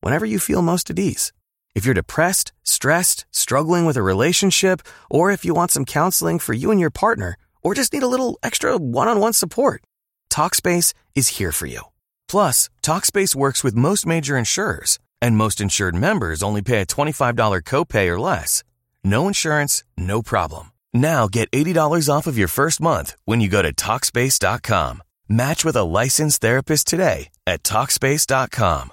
whenever you feel most at ease. If you're depressed, stressed, struggling with a relationship, or if you want some counseling for you and your partner, or just need a little extra one on one support, Talkspace is here for you. Plus, Talkspace works with most major insurers, and most insured members only pay a $25 copay or less. No insurance, no problem. Now get $80 off of your first month when you go to TalkSpace.com. Match with a licensed therapist today at TalkSpace.com.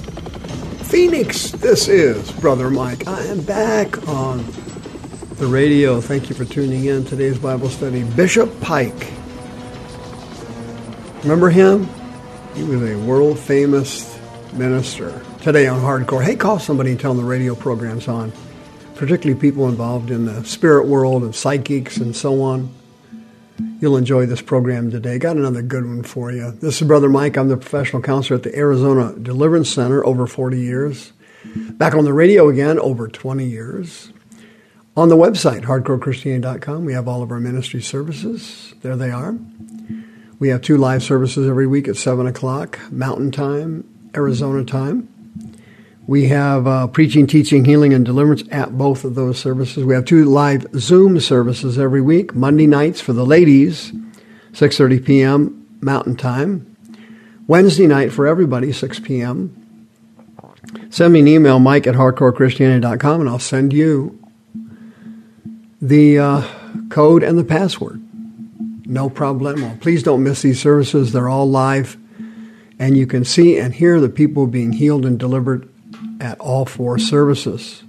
Phoenix, this is Brother Mike. I am back on the radio. Thank you for tuning in. Today's Bible study, Bishop Pike. Remember him? He was a world famous minister. Today on Hardcore, hey, call somebody and tell them the radio program's on, particularly people involved in the spirit world and psychics and so on. You'll enjoy this program today. Got another good one for you. This is Brother Mike. I'm the professional counselor at the Arizona Deliverance Center over 40 years. Back on the radio again over 20 years. On the website, hardcorechristianity.com, we have all of our ministry services. There they are. We have two live services every week at 7 o'clock, Mountain Time, Arizona time. We have uh, preaching, teaching, healing, and deliverance at both of those services. We have two live Zoom services every week. Monday nights for the ladies, 6:30 p.m. Mountain Time. Wednesday night for everybody, 6 p.m. Send me an email, Mike at hardcorechristianity.com, and I'll send you the uh, code and the password. No problemo. Please don't miss these services. They're all live, and you can see and hear the people being healed and delivered at all four services.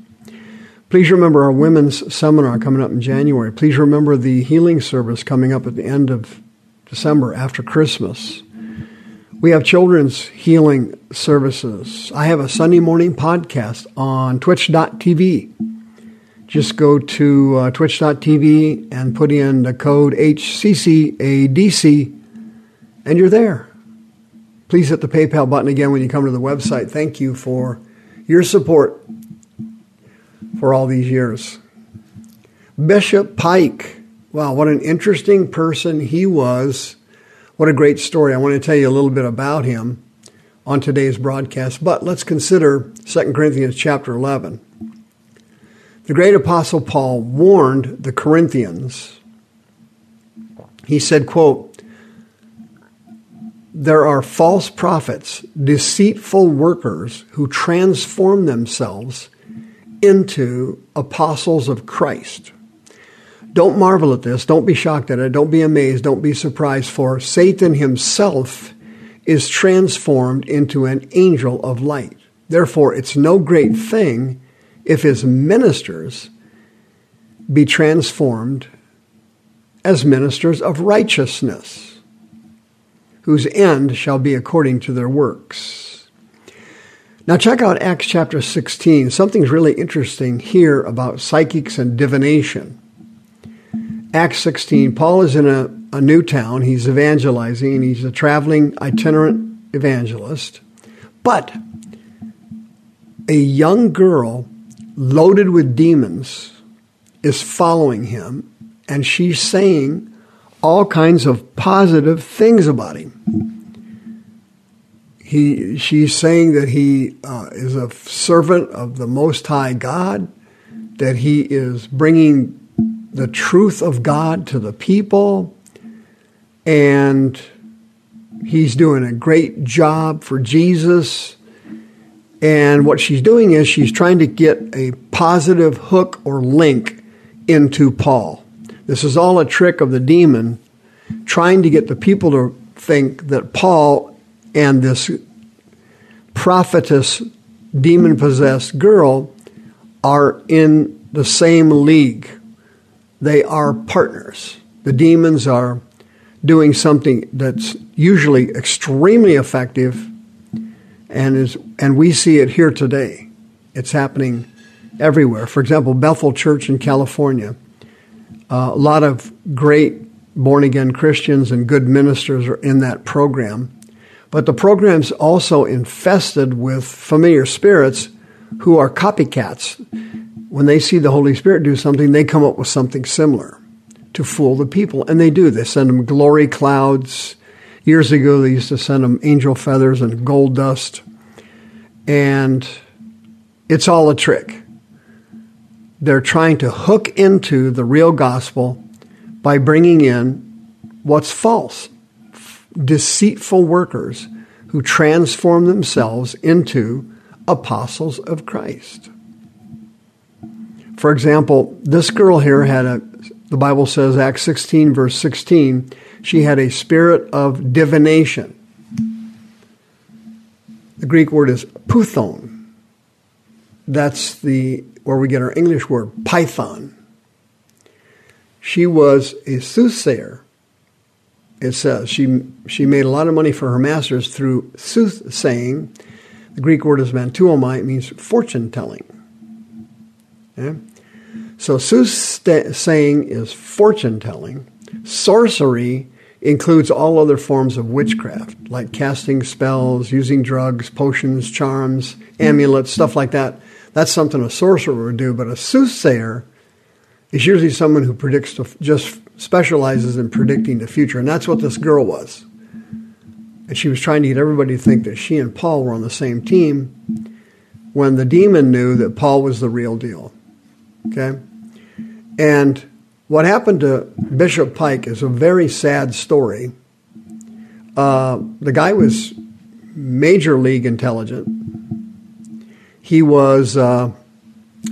Please remember our women's seminar coming up in January. Please remember the healing service coming up at the end of December after Christmas. We have children's healing services. I have a Sunday morning podcast on twitch.tv. Just go to uh, twitch.tv and put in the code HCCADC, and you're there. Please hit the PayPal button again when you come to the website. Thank you for your support for all these years. Bishop Pike. Wow, what an interesting person he was. What a great story. I want to tell you a little bit about him on today's broadcast. But let's consider 2 Corinthians chapter 11. The great apostle Paul warned the Corinthians. He said, quote, there are false prophets, deceitful workers who transform themselves into apostles of Christ. Don't marvel at this. Don't be shocked at it. Don't be amazed. Don't be surprised, for Satan himself is transformed into an angel of light. Therefore, it's no great thing if his ministers be transformed as ministers of righteousness whose end shall be according to their works. Now, check out Acts chapter 16. Something's really interesting here about psychics and divination. Acts 16, Paul is in a, a new town. He's evangelizing, he's a traveling itinerant evangelist. But a young girl loaded with demons is following him, and she's saying all kinds of positive things about him. He, she's saying that he uh, is a servant of the Most High God, that he is bringing the truth of God to the people, and he's doing a great job for Jesus. And what she's doing is she's trying to get a positive hook or link into Paul. This is all a trick of the demon trying to get the people to think that Paul and this prophetess, demon possessed girl are in the same league. They are partners. The demons are doing something that's usually extremely effective and is and we see it here today. It's happening everywhere. For example, Bethel Church in California. Uh, a lot of great born again Christians and good ministers are in that program. But the program's also infested with familiar spirits who are copycats. When they see the Holy Spirit do something, they come up with something similar to fool the people. And they do. They send them glory clouds. Years ago, they used to send them angel feathers and gold dust. And it's all a trick. They're trying to hook into the real gospel by bringing in what's false deceitful workers who transform themselves into apostles of Christ. For example, this girl here had a, the Bible says, Acts 16, verse 16, she had a spirit of divination. The Greek word is puthon. That's the where we get our English word python. She was a soothsayer it says she she made a lot of money for her masters through soothsaying. The Greek word is mantuomai. It means fortune telling. Okay? So soothsaying is fortune telling. Sorcery includes all other forms of witchcraft, like casting spells, using drugs, potions, charms, amulets, stuff like that. That's something a sorcerer would do. But a soothsayer is usually someone who predicts just specializes in predicting the future, and that's what this girl was. And she was trying to get everybody to think that she and Paul were on the same team when the demon knew that Paul was the real deal. Okay? And what happened to Bishop Pike is a very sad story. Uh, the guy was major league intelligent. He was uh,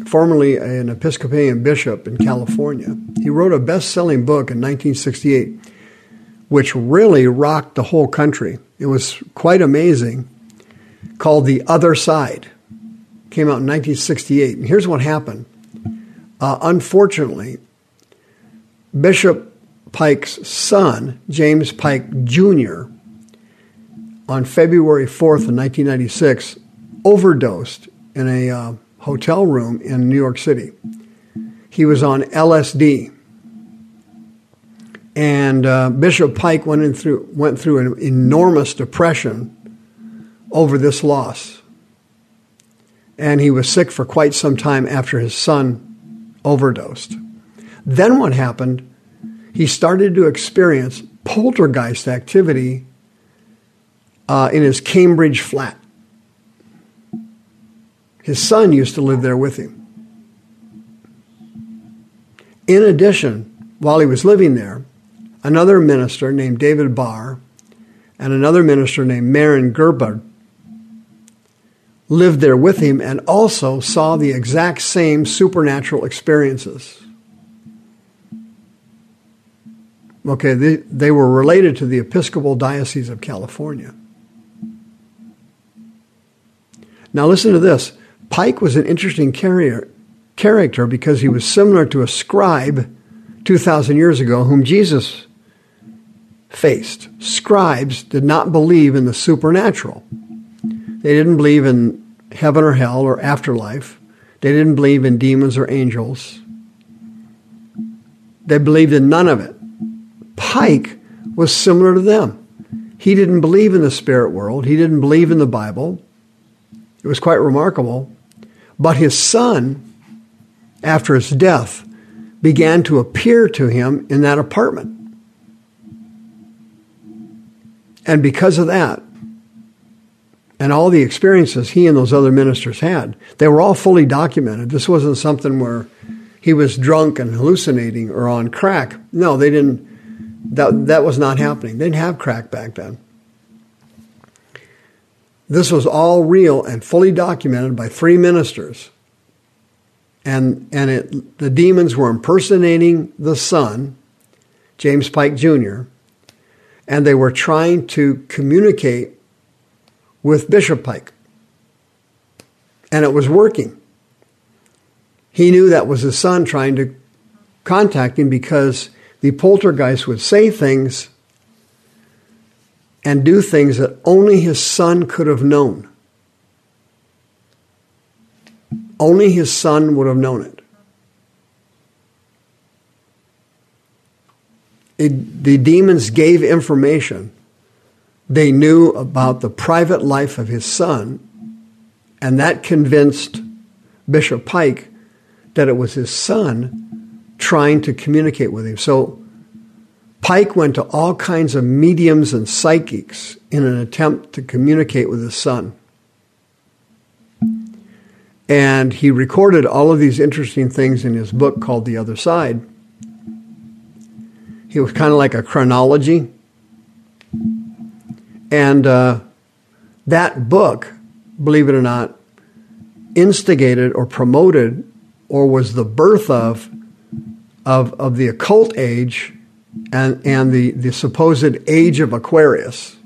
formerly an Episcopalian bishop in California. He wrote a best selling book in 1968, which really rocked the whole country. It was quite amazing, called The Other Side. Came out in 1968. And here's what happened. Uh, unfortunately, Bishop Pike's son, James Pike Jr., on February 4th of 1996, overdosed in a uh, hotel room in New York City. He was on LSD. And uh, Bishop Pike went, in through, went through an enormous depression over this loss. And he was sick for quite some time after his son overdosed. Then what happened? He started to experience poltergeist activity uh, in his Cambridge flat. His son used to live there with him. In addition, while he was living there, another minister named David Barr and another minister named Marin Gerber lived there with him and also saw the exact same supernatural experiences. Okay, they, they were related to the Episcopal Diocese of California. Now, listen to this. Pike was an interesting carrier, character because he was similar to a scribe 2,000 years ago whom Jesus faced. Scribes did not believe in the supernatural. They didn't believe in heaven or hell or afterlife. They didn't believe in demons or angels. They believed in none of it. Pike was similar to them. He didn't believe in the spirit world. He didn't believe in the Bible. It was quite remarkable. But his son, after his death, began to appear to him in that apartment. And because of that, and all the experiences he and those other ministers had, they were all fully documented. This wasn't something where he was drunk and hallucinating or on crack. No, they didn't. That, that was not happening. They didn't have crack back then. This was all real and fully documented by three ministers and and it, the demons were impersonating the son, James Pike Jr., and they were trying to communicate with Bishop Pike, and it was working. He knew that was his son trying to contact him because the poltergeist would say things and do things that only his son could have known. Only his son would have known it. it. The demons gave information. They knew about the private life of his son, and that convinced Bishop Pike that it was his son trying to communicate with him. So Pike went to all kinds of mediums and psychics in an attempt to communicate with his son. And he recorded all of these interesting things in his book called The Other Side. He was kind of like a chronology. And uh, that book, believe it or not, instigated or promoted or was the birth of, of, of the occult age and, and the, the supposed age of Aquarius.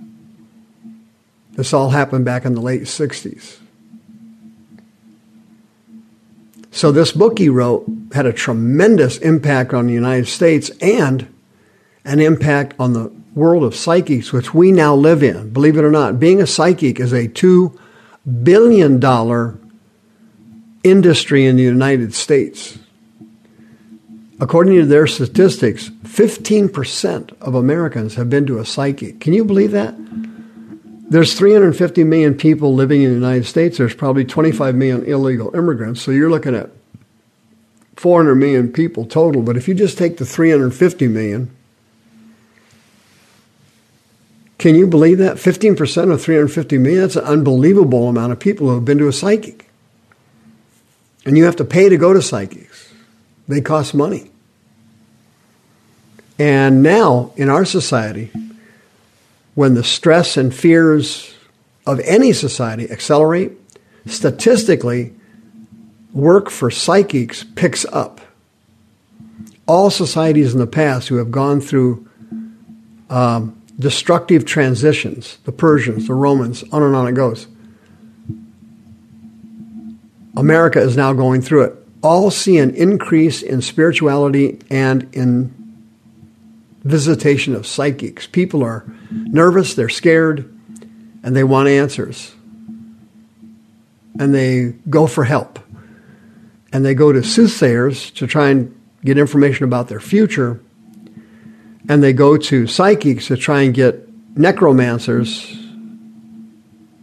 This all happened back in the late 60s. So this book he wrote had a tremendous impact on the United States and an impact on the world of psychics, which we now live in. Believe it or not, being a psychic is a $2 billion industry in the United States. According to their statistics, 15% of Americans have been to a psychic. Can you believe that? there's 350 million people living in the United States. There's probably 25 million illegal immigrants. So you're looking at 400 million people total. But if you just take the 350 million, can you believe that? 15% of 350 million, that's an unbelievable amount of people who have been to a psychic. And you have to pay to go to psychics, they cost money. And now in our society, when the stress and fears of any society accelerate, statistically, work for psychics picks up. All societies in the past who have gone through um, destructive transitions, the Persians, the Romans, on and on it goes. America is now going through it. All see an increase in spirituality and in visitation of psychics. People are nervous, they're scared, and they want answers. And they go for help. And they go to soothsayers to try and get information about their future. And they go to psychics to try and get necromancers,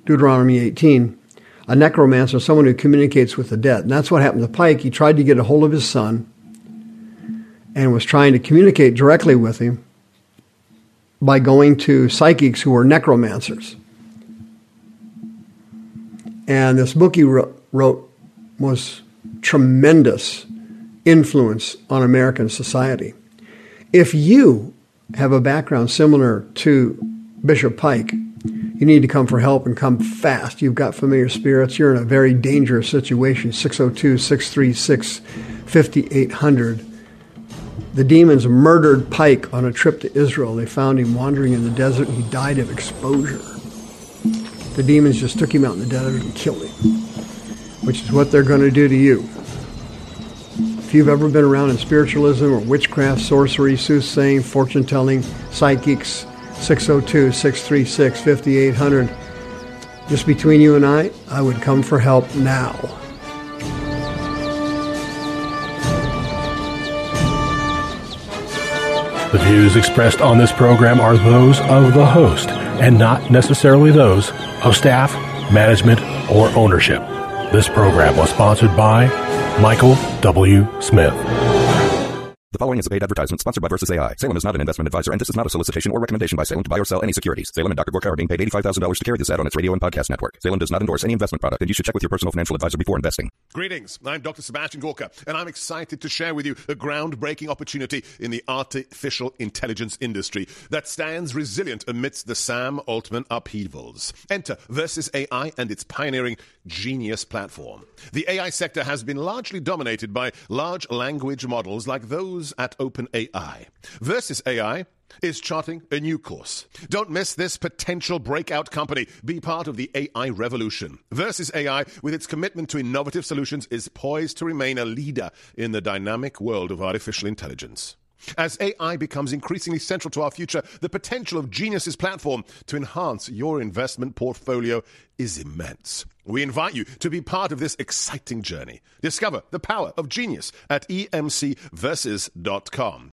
Deuteronomy 18, a necromancer, someone who communicates with the dead. And that's what happened to Pike. He tried to get a hold of his son and was trying to communicate directly with him by going to psychics who were necromancers. And this book he wrote was tremendous influence on American society. If you have a background similar to Bishop Pike, you need to come for help and come fast. You've got familiar spirits. You're in a very dangerous situation. 602 636 5800 the demons murdered Pike on a trip to Israel. They found him wandering in the desert and he died of exposure. The demons just took him out in the desert and killed him, which is what they're going to do to you. If you've ever been around in spiritualism or witchcraft, sorcery, soothsaying, fortune telling, psychics, 602 636 5800, just between you and I, I would come for help now. The views expressed on this program are those of the host and not necessarily those of staff, management, or ownership. This program was sponsored by Michael W. Smith. Following is a paid advertisement sponsored by Verses AI. Salem is not an investment advisor, and this is not a solicitation or recommendation by Salem to buy or sell any securities. Salem and Dr. Gorka are being paid $85,000 to carry this ad on its radio and podcast network. Salem does not endorse any investment product, and you should check with your personal financial advisor before investing. Greetings. I'm Dr. Sebastian Gorka, and I'm excited to share with you a groundbreaking opportunity in the artificial intelligence industry that stands resilient amidst the Sam Altman upheavals. Enter Verses AI and its pioneering Genius platform. The AI sector has been largely dominated by large language models like those at OpenAI. Verses AI is charting a new course. Don't miss this potential breakout company. Be part of the AI revolution. Verses AI, with its commitment to innovative solutions, is poised to remain a leader in the dynamic world of artificial intelligence. As AI becomes increasingly central to our future, the potential of Genius's platform to enhance your investment portfolio is immense. We invite you to be part of this exciting journey. Discover the power of genius at emcversus.com.